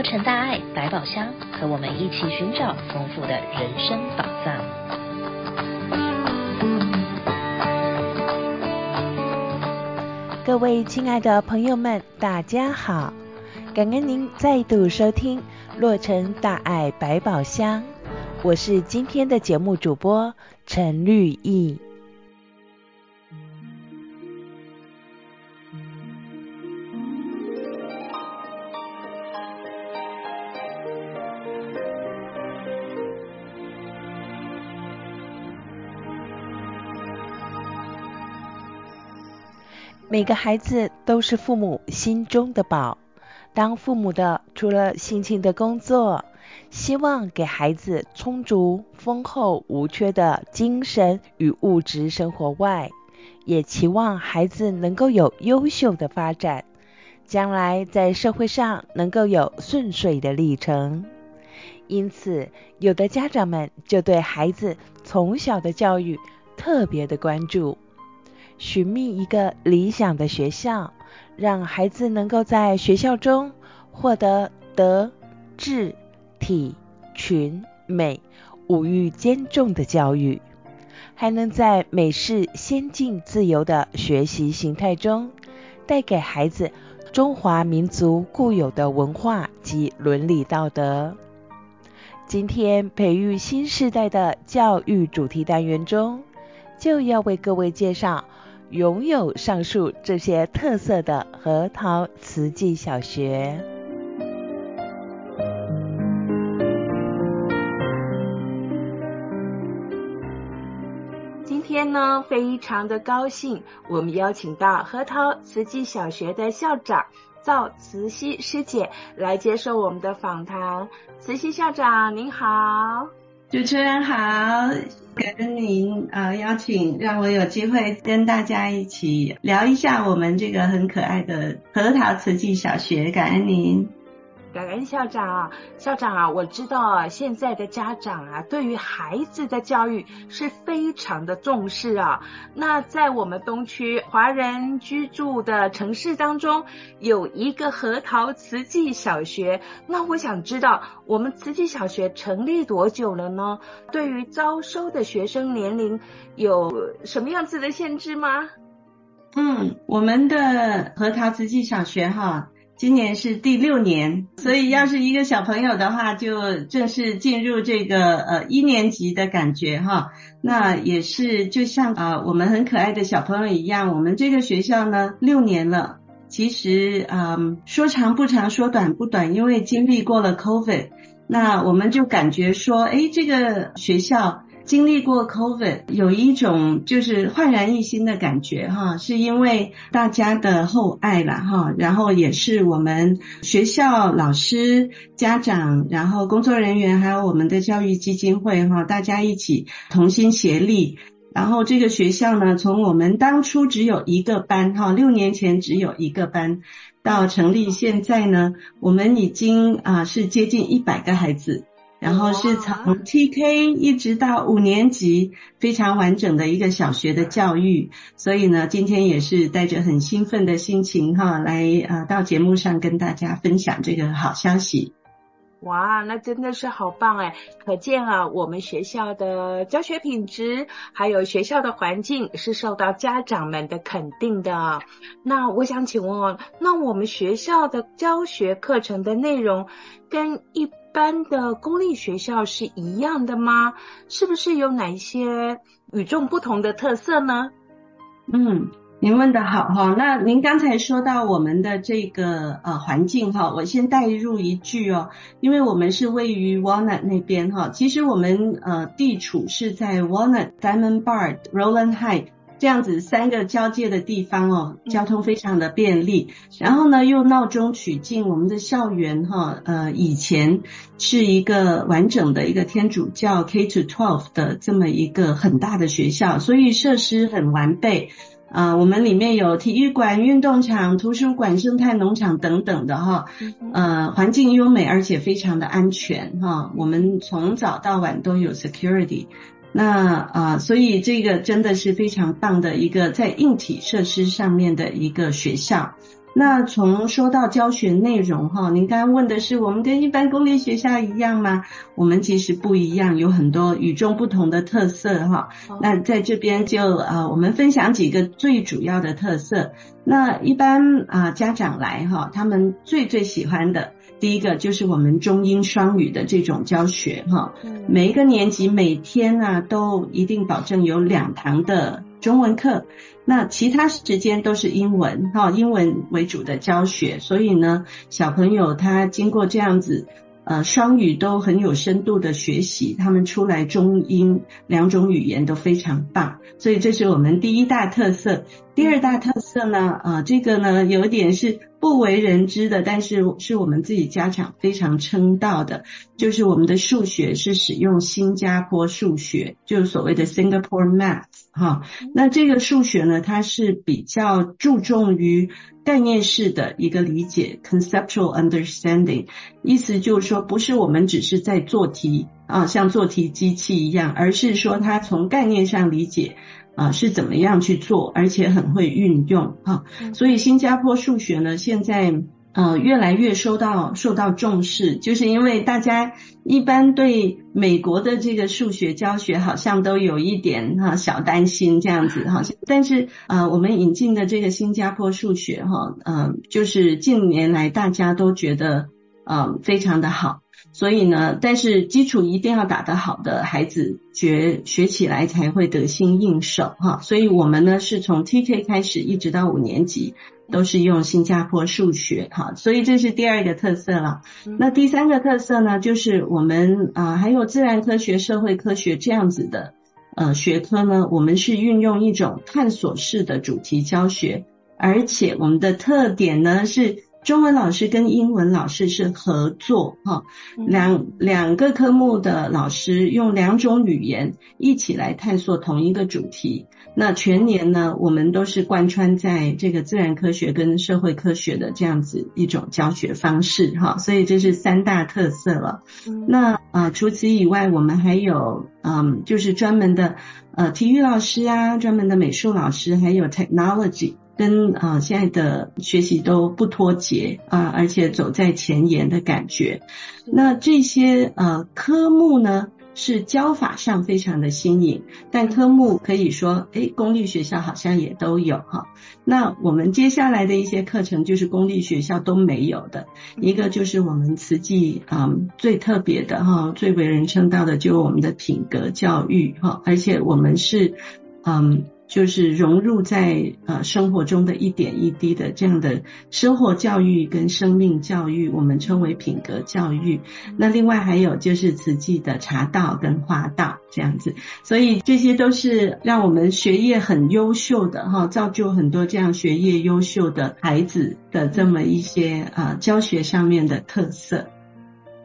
洛城大爱百宝箱，和我们一起寻找丰富的人生宝藏。各位亲爱的朋友们，大家好！感恩您再度收听洛城大爱百宝箱，我是今天的节目主播陈绿意。每个孩子都是父母心中的宝。当父母的，除了辛勤的工作，希望给孩子充足、丰厚、无缺的精神与物质生活外，也期望孩子能够有优秀的发展，将来在社会上能够有顺遂的历程。因此，有的家长们就对孩子从小的教育特别的关注。寻觅一个理想的学校，让孩子能够在学校中获得德、智、体、群、美五育兼重的教育，还能在美式先进自由的学习形态中，带给孩子中华民族固有的文化及伦理道德。今天培育新时代的教育主题单元中，就要为各位介绍。拥有上述这些特色的核桃慈济小学。今天呢，非常的高兴，我们邀请到核桃慈济小学的校长赵慈溪师姐来接受我们的访谈。慈溪校长您好。主持人好，感恩您啊邀请，让我有机会跟大家一起聊一下我们这个很可爱的核桃慈济小学，感恩您。感恩校长啊，校长啊，我知道啊，现在的家长啊，对于孩子的教育是非常的重视啊。那在我们东区华人居住的城市当中，有一个核桃慈济小学。那我想知道，我们慈济小学成立多久了呢？对于招收的学生年龄有什么样子的限制吗？嗯，我们的核桃慈济小学哈。今年是第六年，所以要是一个小朋友的话，就正式进入这个呃一年级的感觉哈。那也是就像啊、呃、我们很可爱的小朋友一样，我们这个学校呢六年了，其实啊、呃、说长不长，说短不短，因为经历过了 COVID，那我们就感觉说，哎，这个学校。经历过 COVID，有一种就是焕然一新的感觉哈，是因为大家的厚爱了哈，然后也是我们学校老师、家长，然后工作人员，还有我们的教育基金会哈，大家一起同心协力，然后这个学校呢，从我们当初只有一个班哈，六年前只有一个班，到成立现在呢，我们已经啊是接近一百个孩子。然后是从 TK 一直到五年级，非常完整的一个小学的教育。所以呢，今天也是带着很兴奋的心情哈，来啊到节目上跟大家分享这个好消息。哇，那真的是好棒哎！可见啊，我们学校的教学品质，还有学校的环境是受到家长们的肯定的。那我想请问哦，那我们学校的教学课程的内容跟一般的公立学校是一样的吗？是不是有哪一些与众不同的特色呢？嗯，您问的好哈。那您刚才说到我们的这个呃环境哈，我先带入一句哦，因为我们是位于 Walnut 那边哈，其实我们呃地处是在 Walnut、Diamond Bar、Roland Heights。这样子三个交界的地方哦，交通非常的便利。然后呢，又闹中取静，我们的校园哈，呃，以前是一个完整的一个天主教 K to twelve 的这么一个很大的学校，所以设施很完备。啊、呃，我们里面有体育馆、运动场、图书馆、生态农场等等的哈，呃，环境优美，而且非常的安全哈。我们从早到晚都有 security。那啊、所以这个真的是非常棒的一个在硬体设施上面的一个学校。那从说到教学内容哈，您刚刚问的是我们跟一般公立学校一样吗？我们其实不一样，有很多与众不同的特色哈。那在这边就呃，我们分享几个最主要的特色。那一般啊家长来哈，他们最最喜欢的第一个就是我们中英双语的这种教学哈。每一个年级每天呢都一定保证有两堂的中文课。那其他时间都是英文哈，英文为主的教学，所以呢，小朋友他经过这样子，呃，双语都很有深度的学习，他们出来中英两种语言都非常棒，所以这是我们第一大特色。第二大特色呢，呃，这个呢有点是不为人知的，但是是我们自己家长非常称道的，就是我们的数学是使用新加坡数学，就是所谓的 Singapore Math。哈，那这个数学呢，它是比较注重于概念式的一个理解，conceptual understanding，意思就是说，不是我们只是在做题啊，像做题机器一样，而是说它从概念上理解啊是怎么样去做，而且很会运用哈。所以新加坡数学呢，现在。呃，越来越受到受到重视，就是因为大家一般对美国的这个数学教学好像都有一点哈小担心这样子哈，但是呃，我们引进的这个新加坡数学哈，呃，就是近年来大家都觉得呃非常的好，所以呢，但是基础一定要打得好的孩子学学起来才会得心应手哈，所以我们呢是从 TK 开始一直到五年级。都是用新加坡数学，哈，所以这是第二个特色了。那第三个特色呢，就是我们啊、呃、还有自然科学、社会科学这样子的呃学科呢，我们是运用一种探索式的主题教学，而且我们的特点呢是中文老师跟英文老师是合作，哈，两两个科目的老师用两种语言一起来探索同一个主题。那全年呢，我们都是贯穿在这个自然科学跟社会科学的这样子一种教学方式哈，所以这是三大特色了。那啊、呃，除此以外，我们还有嗯，就是专门的呃体育老师啊，专门的美术老师，还有 technology 跟啊、呃、现在的学习都不脱节啊、呃，而且走在前沿的感觉。那这些呃科目呢，是教法上非常的新颖，但科目可以说，诶，公立学校好像也都有哈。那我们接下来的一些课程就是公立学校都没有的，一个就是我们慈济嗯最特别的哈，最为人称道的就是我们的品格教育哈，而且我们是嗯。就是融入在呃生活中的一点一滴的这样的生活教育跟生命教育，我们称为品格教育。那另外还有就是慈济的茶道跟花道这样子，所以这些都是让我们学业很优秀的哈，造就很多这样学业优秀的孩子的这么一些啊教学上面的特色。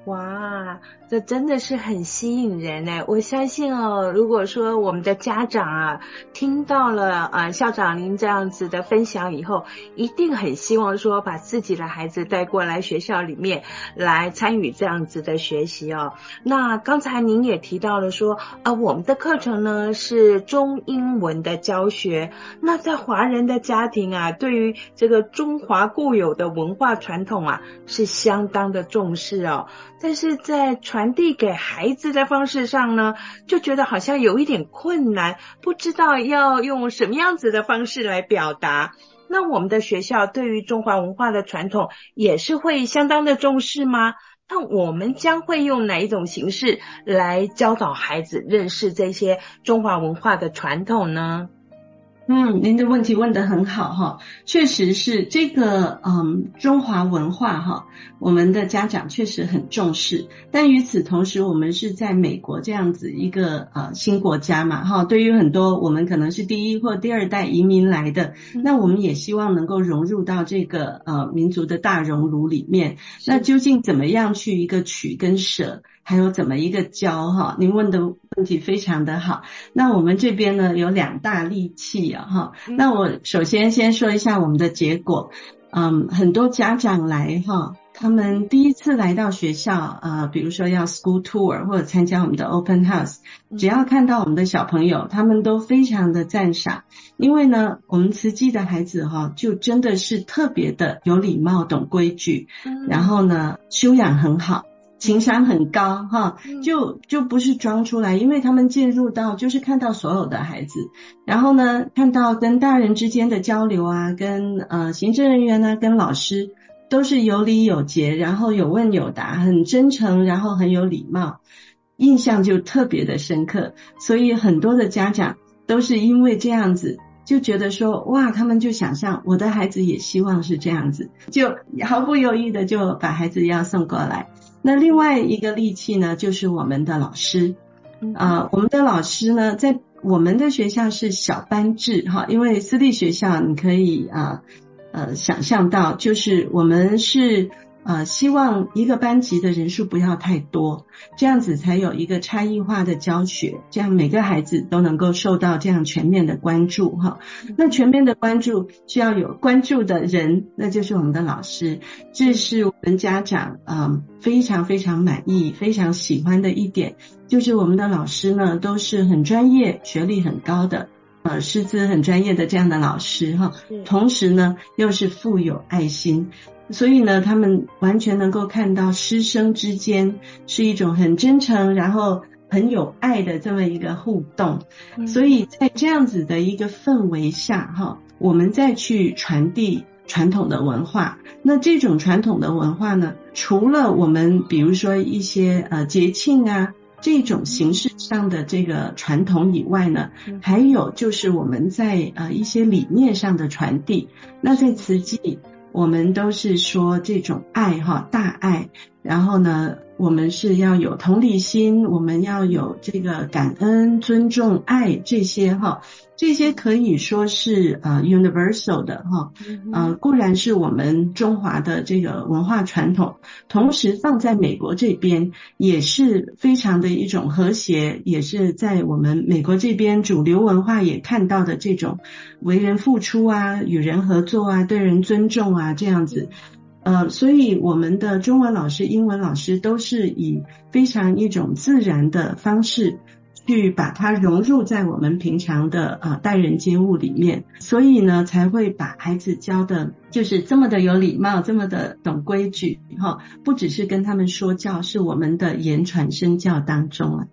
哇，这真的是很吸引人呢！我相信哦，如果说我们的家长啊听到了啊校长您这样子的分享以后，一定很希望说把自己的孩子带过来学校里面来参与这样子的学习哦。那刚才您也提到了说啊，我们的课程呢是中英文的教学。那在华人的家庭啊，对于这个中华固有的文化传统啊，是相当的重视哦。但是在传递给孩子的方式上呢，就觉得好像有一点困难，不知道要用什么样子的方式来表达。那我们的学校对于中华文化的传统也是会相当的重视吗？那我们将会用哪一种形式来教导孩子认识这些中华文化的传统呢？嗯，您的问题问得很好哈，确实是这个嗯中华文化哈，我们的家长确实很重视。但与此同时，我们是在美国这样子一个呃新国家嘛哈，对于很多我们可能是第一或第二代移民来的，那我们也希望能够融入到这个呃民族的大熔炉里面。那究竟怎么样去一个取跟舍？还有怎么一个教哈？您问的问题非常的好。那我们这边呢有两大利器啊哈。那我首先先说一下我们的结果。嗯，很多家长来哈，他们第一次来到学校，呃，比如说要 school tour 或者参加我们的 open house，只要看到我们的小朋友，他们都非常的赞赏，因为呢，我们慈济的孩子哈，就真的是特别的有礼貌、懂规矩，然后呢，修养很好。情商很高哈，就就不是装出来，因为他们进入到就是看到所有的孩子，然后呢，看到跟大人之间的交流啊，跟呃行政人员呢，跟老师都是有礼有节，然后有问有答，很真诚，然后很有礼貌，印象就特别的深刻。所以很多的家长都是因为这样子，就觉得说哇，他们就想象我的孩子也希望是这样子，就毫不犹豫的就把孩子要送过来。那另外一个利器呢，就是我们的老师，啊、呃，我们的老师呢，在我们的学校是小班制哈，因为私立学校你可以啊呃，呃想象到，就是我们是。呃，希望一个班级的人数不要太多，这样子才有一个差异化的教学，这样每个孩子都能够受到这样全面的关注哈。那全面的关注需要有关注的人，那就是我们的老师，这是我们家长嗯非常非常满意、非常喜欢的一点，就是我们的老师呢都是很专业、学历很高的，呃，师资很专业的这样的老师哈，同时呢又是富有爱心。所以呢，他们完全能够看到师生之间是一种很真诚，然后很有爱的这么一个互动。所以在这样子的一个氛围下，哈，我们再去传递传统的文化。那这种传统的文化呢，除了我们比如说一些呃节庆啊这种形式上的这个传统以外呢，还有就是我们在呃一些理念上的传递。那在慈济。我们都是说这种爱哈，大爱，然后呢，我们是要有同理心，我们要有这个感恩、尊重、爱这些哈。这些可以说是呃 universal 的哈，呃固然是我们中华的这个文化传统，同时放在美国这边也是非常的一种和谐，也是在我们美国这边主流文化也看到的这种为人付出啊、与人合作啊、对人尊重啊这样子，呃，所以我们的中文老师、英文老师都是以非常一种自然的方式。去把它融入在我们平常的呃待人接物里面，所以呢才会把孩子教的就是这么的有礼貌，这么的懂规矩哈，不只是跟他们说教，是我们的言传身教当中啊。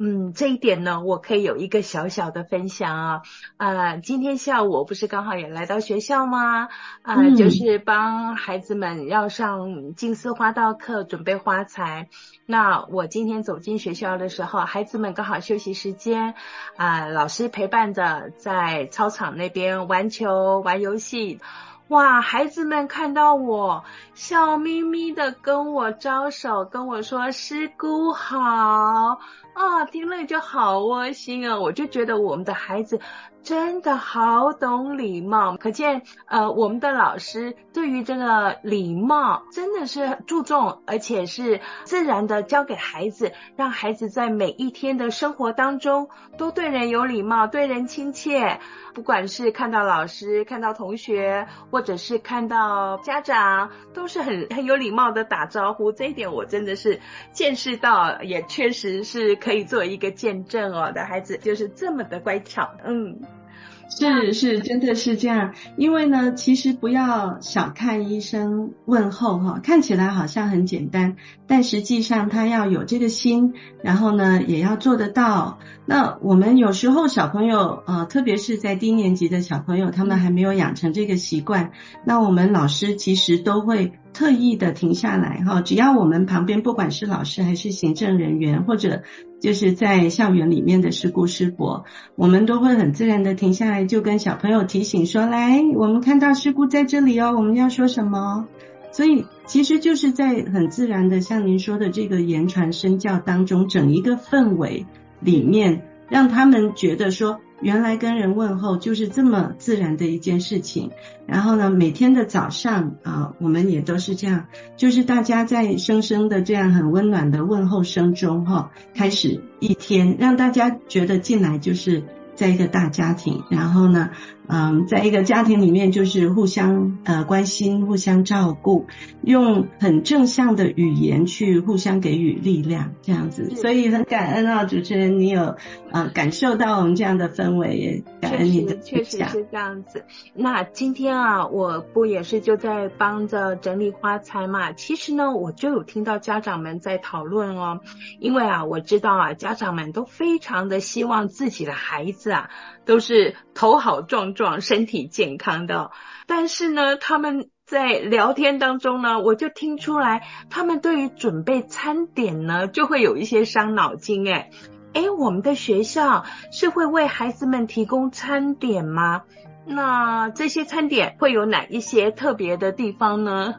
嗯，这一点呢，我可以有一个小小的分享啊。呃，今天下午我不是刚好也来到学校吗？呃，嗯，就是帮孩子们要上静思花道课，准备花材。那我今天走进学校的时候，孩子们刚好休息时间，啊，呃，老师陪伴着在操场那边玩球、玩游戏。哇，孩子们看到我，笑眯眯的跟我招手，跟我说师姑好。啊，听了就好窝心啊！我就觉得我们的孩子真的好懂礼貌，可见呃，我们的老师对于这个礼貌真的是注重，而且是自然的教给孩子，让孩子在每一天的生活当中都对人有礼貌，对人亲切。不管是看到老师、看到同学，或者是看到家长，都是很很有礼貌的打招呼。这一点我真的是见识到，也确实是可以做一个见证哦。的孩子就是这么的乖巧，嗯。是是，真的是这样。因为呢，其实不要小看医生问候哈，看起来好像很简单，但实际上他要有这个心，然后呢，也要做得到。那我们有时候小朋友，呃，特别是在低年级的小朋友，他们还没有养成这个习惯，那我们老师其实都会特意的停下来哈，只要我们旁边不管是老师还是行政人员，或者就是在校园里面的师姑师伯，我们都会很自然的停下来，就跟小朋友提醒说：“来，我们看到师姑在这里哦，我们要说什么？”所以其实就是在很自然的，像您说的这个言传身教当中，整一个氛围里面，让他们觉得说。原来跟人问候就是这么自然的一件事情，然后呢，每天的早上啊，我们也都是这样，就是大家在声声的这样很温暖的问候声中哈，开始一天，让大家觉得进来就是在一个大家庭，然后呢，嗯，在一个家庭里面就是互相呃关心、互相照顾，用很正向的语言去互相给予力量，这样子。所以很感恩啊，主持人，你有呃感受到我们这样的氛围，也感恩你的确实，确实是这样子。那今天啊，我不也是就在帮着整理花材嘛？其实呢，我就有听到家长们在讨论哦，因为啊，我知道啊，家长们都非常的希望自己的孩子啊，都是头好壮壮、身体健康的。但是呢，他们在聊天当中呢，我就听出来，他们对于准备餐点呢，就会有一些伤脑筋。诶诶，我们的学校是会为孩子们提供餐点吗？那这些餐点会有哪一些特别的地方呢？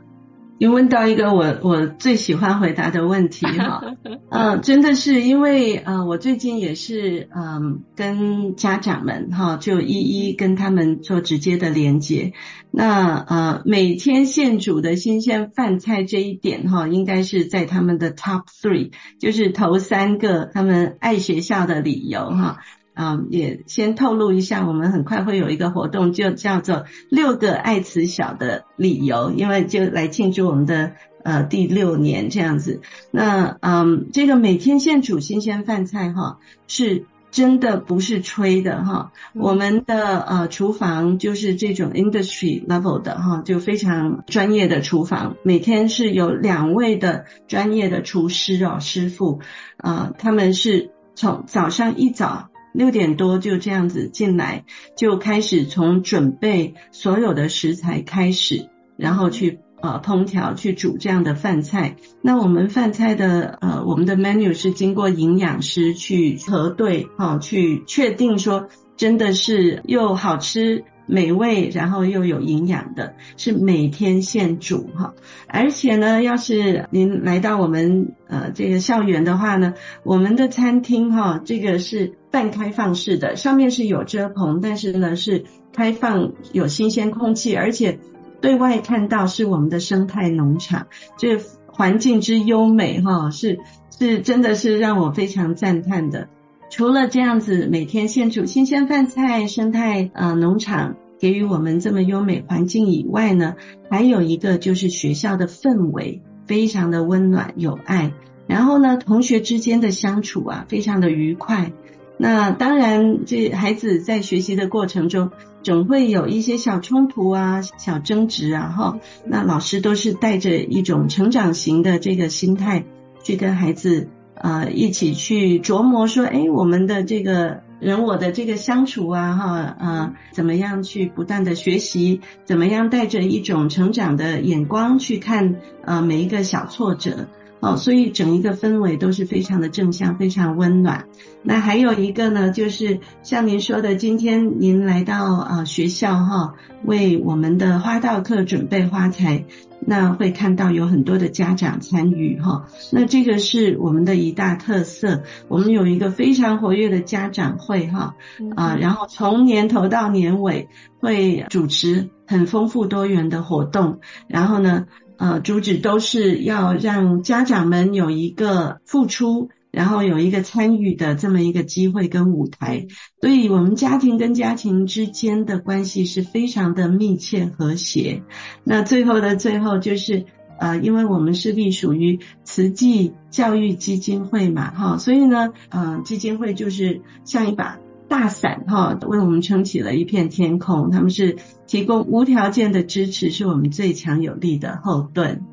你问到一个我我最喜欢回答的问题哈，嗯、呃，真的是因为呃，我最近也是嗯、呃，跟家长们哈，就一一跟他们做直接的连接。那呃，每天现煮的新鲜饭菜这一点哈，应该是在他们的 top three，就是头三个他们爱学校的理由哈。嗯，也先透露一下，我们很快会有一个活动，就叫做六个爱慈小的理由，因为就来庆祝我们的呃第六年这样子。那嗯，这个每天现煮新鲜饭菜哈，是真的不是吹的哈。我们的呃厨房就是这种 industry level 的哈，就非常专业的厨房，每天是有两位的专业的厨师哦师傅啊、呃，他们是从早上一早。六点多就这样子进来，就开始从准备所有的食材开始，然后去呃烹调去煮这样的饭菜。那我们饭菜的呃我们的 menu 是经过营养师去核对哈、哦，去确定说真的是又好吃。美味，然后又有营养的，是每天现煮哈。而且呢，要是您来到我们呃这个校园的话呢，我们的餐厅哈，这个是半开放式的，上面是有遮棚，但是呢是开放有新鲜空气，而且对外看到是我们的生态农场，这环境之优美哈，是是真的是让我非常赞叹的。除了这样子每天现煮新鲜饭菜，生态呃农场给予我们这么优美环境以外呢，还有一个就是学校的氛围非常的温暖有爱，然后呢同学之间的相处啊非常的愉快。那当然这孩子在学习的过程中总会有一些小冲突啊、小争执啊哈，那老师都是带着一种成长型的这个心态去跟孩子。啊，一起去琢磨说，哎，我们的这个人我的这个相处啊，哈，啊，怎么样去不断的学习，怎么样带着一种成长的眼光去看，呃，每一个小挫折。哦，所以整一个氛围都是非常的正向，非常温暖。那还有一个呢，就是像您说的，今天您来到啊学校哈，为我们的花道课准备花材，那会看到有很多的家长参与哈。那这个是我们的一大特色，我们有一个非常活跃的家长会哈啊，然后从年头到年尾会主持很丰富多元的活动，然后呢。呃，主旨都是要让家长们有一个付出，然后有一个参与的这么一个机会跟舞台，所以我们家庭跟家庭之间的关系是非常的密切和谐。那最后的最后就是，呃，因为我们是隶属于慈济教育基金会嘛，哈，所以呢，呃，基金会就是像一把。大伞哈，为我们撑起了一片天空。他们是提供无条件的支持，是我们最强有力的后盾。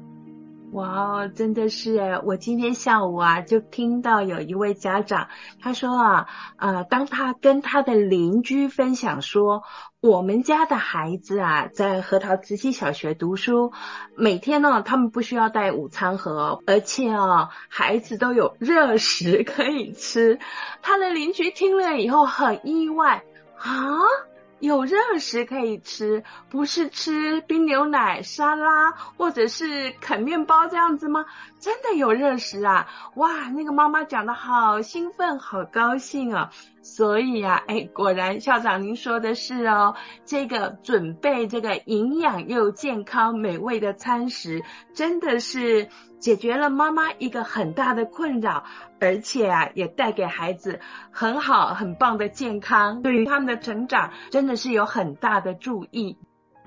哇，真的是诶，我今天下午啊，就听到有一位家长他说啊，呃，当他跟他的邻居分享说，我们家的孩子啊，在核桃慈溪小学读书，每天呢，他们不需要带午餐盒，而且啊，孩子都有热食可以吃。他的邻居听了以后很意外啊。有热食可以吃，不是吃冰牛奶、沙拉或者是啃面包这样子吗？真的有热食啊！哇，那个妈妈讲的好兴奋，好高兴啊！所以啊，哎，果然校长您说的是哦，这个准备这个营养又健康美味的餐食，真的是解决了妈妈一个很大的困扰，而且啊，也带给孩子很好很棒的健康，对于他们的成长真的是有很大的注意。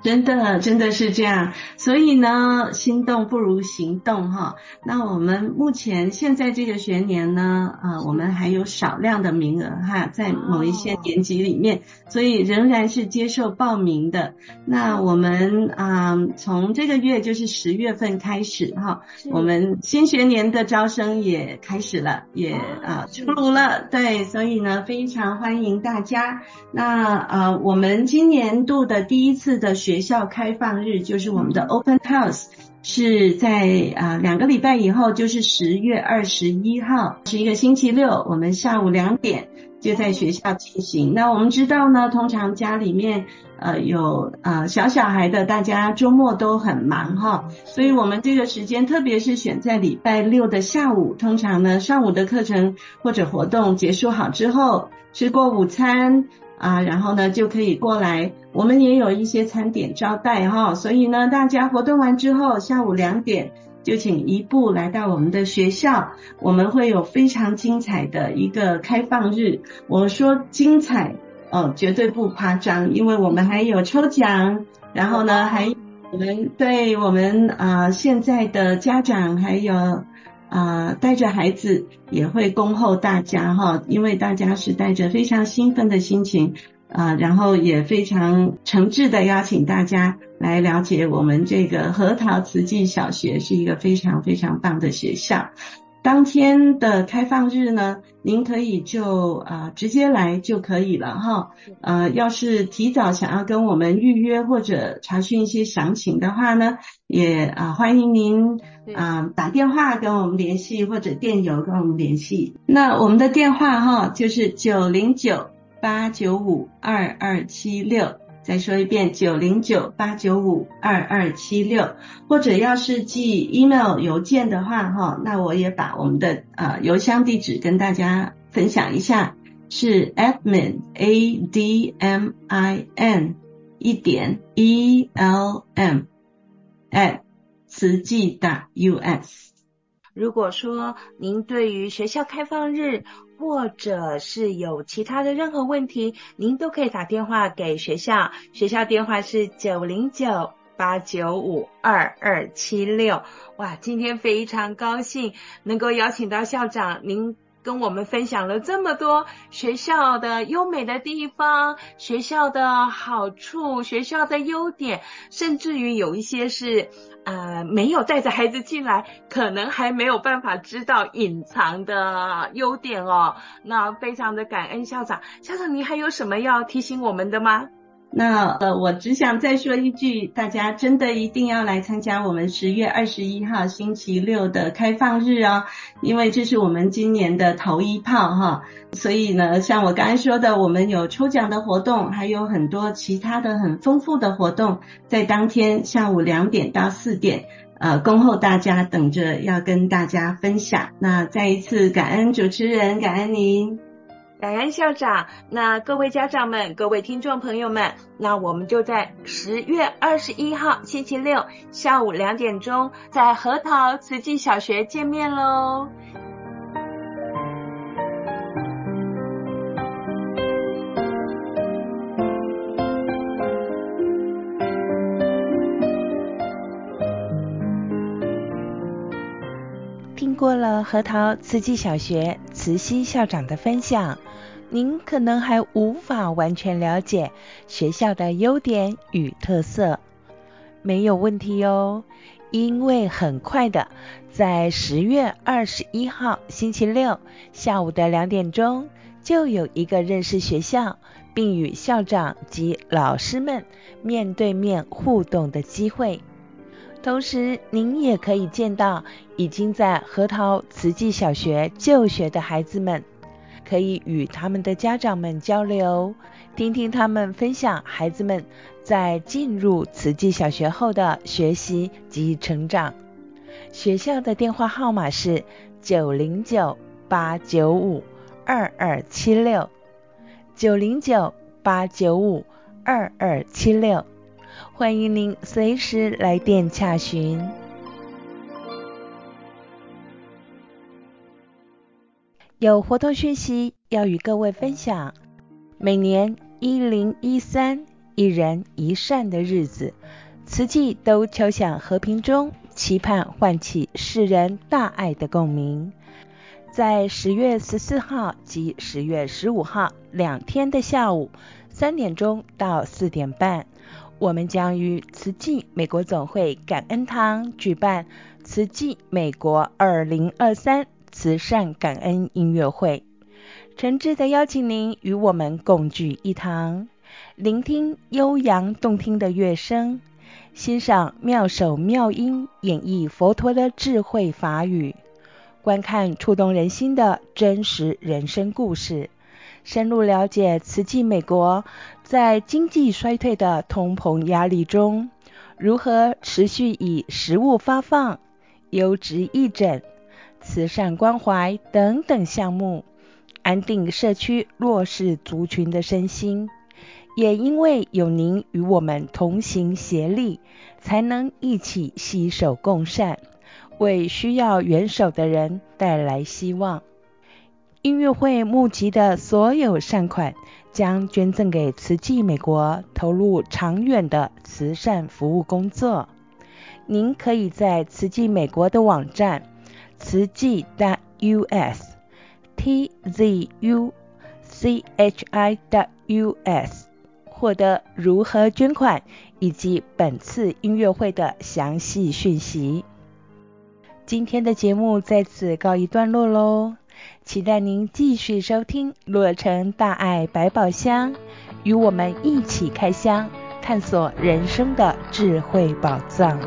真的，真的是这样。所以呢，心动不如行动哈。那我们目前现在这个学年呢，呃，我们还有少量的名额哈，在某一些年级里面，所以仍然是接受报名的。那我们啊，呃，从这个月就是十月份开始哈，我们新学年的招生也开始了，也啊出炉了。对，所以呢，非常欢迎大家。那呃，我们今年度的第一次的学学校开放日就是我们的 Open House，是在啊两个礼拜以后，就是十月二十一号，是一个星期六，我们下午两点就在学校进行。那我们知道呢，通常家里面呃有呃小小孩的，大家周末都很忙哈，所以我们这个时间特别是选在礼拜六的下午，通常呢上午的课程或者活动结束好之后，吃过午餐。啊，然后呢就可以过来，我们也有一些餐点招待哈，所以呢，大家活动完之后，下午两点就请一步来到我们的学校，我们会有非常精彩的一个开放日。我说精彩哦，绝对不夸张，因为我们还有抽奖，然后呢，还我们对我们啊、呃、现在的家长还有。啊、呃，带着孩子也会恭候大家哈，因为大家是带着非常兴奋的心情啊、呃，然后也非常诚挚的邀请大家来了解我们这个核桃慈济小学是一个非常非常棒的学校。当天的开放日呢，您可以就啊、呃、直接来就可以了哈。呃，要是提早想要跟我们预约或者查询一些详情的话呢，也啊、呃、欢迎您啊、呃、打电话跟我们联系或者电邮跟我们联系。那我们的电话哈就是九零九八九五二二七六。再说一遍，九零九八九五二二七六，或者要是寄 email 邮件的话，哈，那我也把我们的呃邮箱地址跟大家分享一下，是 admin a d m i n 一点 e l m at 慈济的 u s。如果说您对于学校开放日，或者是有其他的任何问题，您都可以打电话给学校，学校电话是九零九八九五二二七六。哇，今天非常高兴能够邀请到校长您。跟我们分享了这么多学校的优美的地方、学校的好处、学校的优点，甚至于有一些是呃没有带着孩子进来，可能还没有办法知道隐藏的优点哦。那非常的感恩校长，校长您还有什么要提醒我们的吗？那呃，我只想再说一句，大家真的一定要来参加我们十月二十一号星期六的开放日哦，因为这是我们今年的头一炮哈。所以呢，像我刚才说的，我们有抽奖的活动，还有很多其他的很丰富的活动，在当天下午两点到四点，呃，恭候大家等着要跟大家分享。那再一次感恩主持人，感恩您。感恩校长，那各位家长们、各位听众朋友们，那我们就在十月二十一号星期六下午两点钟，在核桃慈济小学见面喽。过了核桃慈济小学慈溪校长的分享。您可能还无法完全了解学校的优点与特色，没有问题哦，因为很快的，在十月二十一号星期六下午的两点钟，就有一个认识学校并与校长及老师们面对面互动的机会，同时您也可以见到已经在核桃慈济小学就学的孩子们。可以与他们的家长们交流，听听他们分享孩子们在进入慈济小学后的学习及成长。学校的电话号码是九零九八九五二二七六，九零九八九五二二七六，欢迎您随时来电洽询。有活动讯息要与各位分享，每年一零一三一人一善的日子，慈济都敲响和平钟，期盼唤起世人大爱的共鸣。在十月十四号及十月十五号两天的下午三点钟到四点半，我们将于慈济美国总会感恩堂举办慈济美国二零二三慈善感恩音乐会，诚挚地邀请您与我们共聚一堂，聆听悠扬动听的乐声，欣赏妙手妙音演绎佛陀的智慧法语。观看触动人心的真实人生故事，深入了解慈济美国在经济衰退的通膨压力中，如何持续以食物发放、优质义诊、慈善关怀等等项目，安定社区弱势族群的身心。也因为有您与我们同行协力，才能一起携手共善。为需要援手的人带来希望。音乐会募集的所有善款将捐赠给慈济美国，投入长远的慈善服务工作。您可以在慈济美国的网站慈济 .us t z u c h i .us 获得如何捐款以及本次音乐会的详细讯息。今天的节目在此告一段落喽，期待您继续收听《洛城大爱百宝箱》，与我们一起开箱，探索人生的智慧宝藏。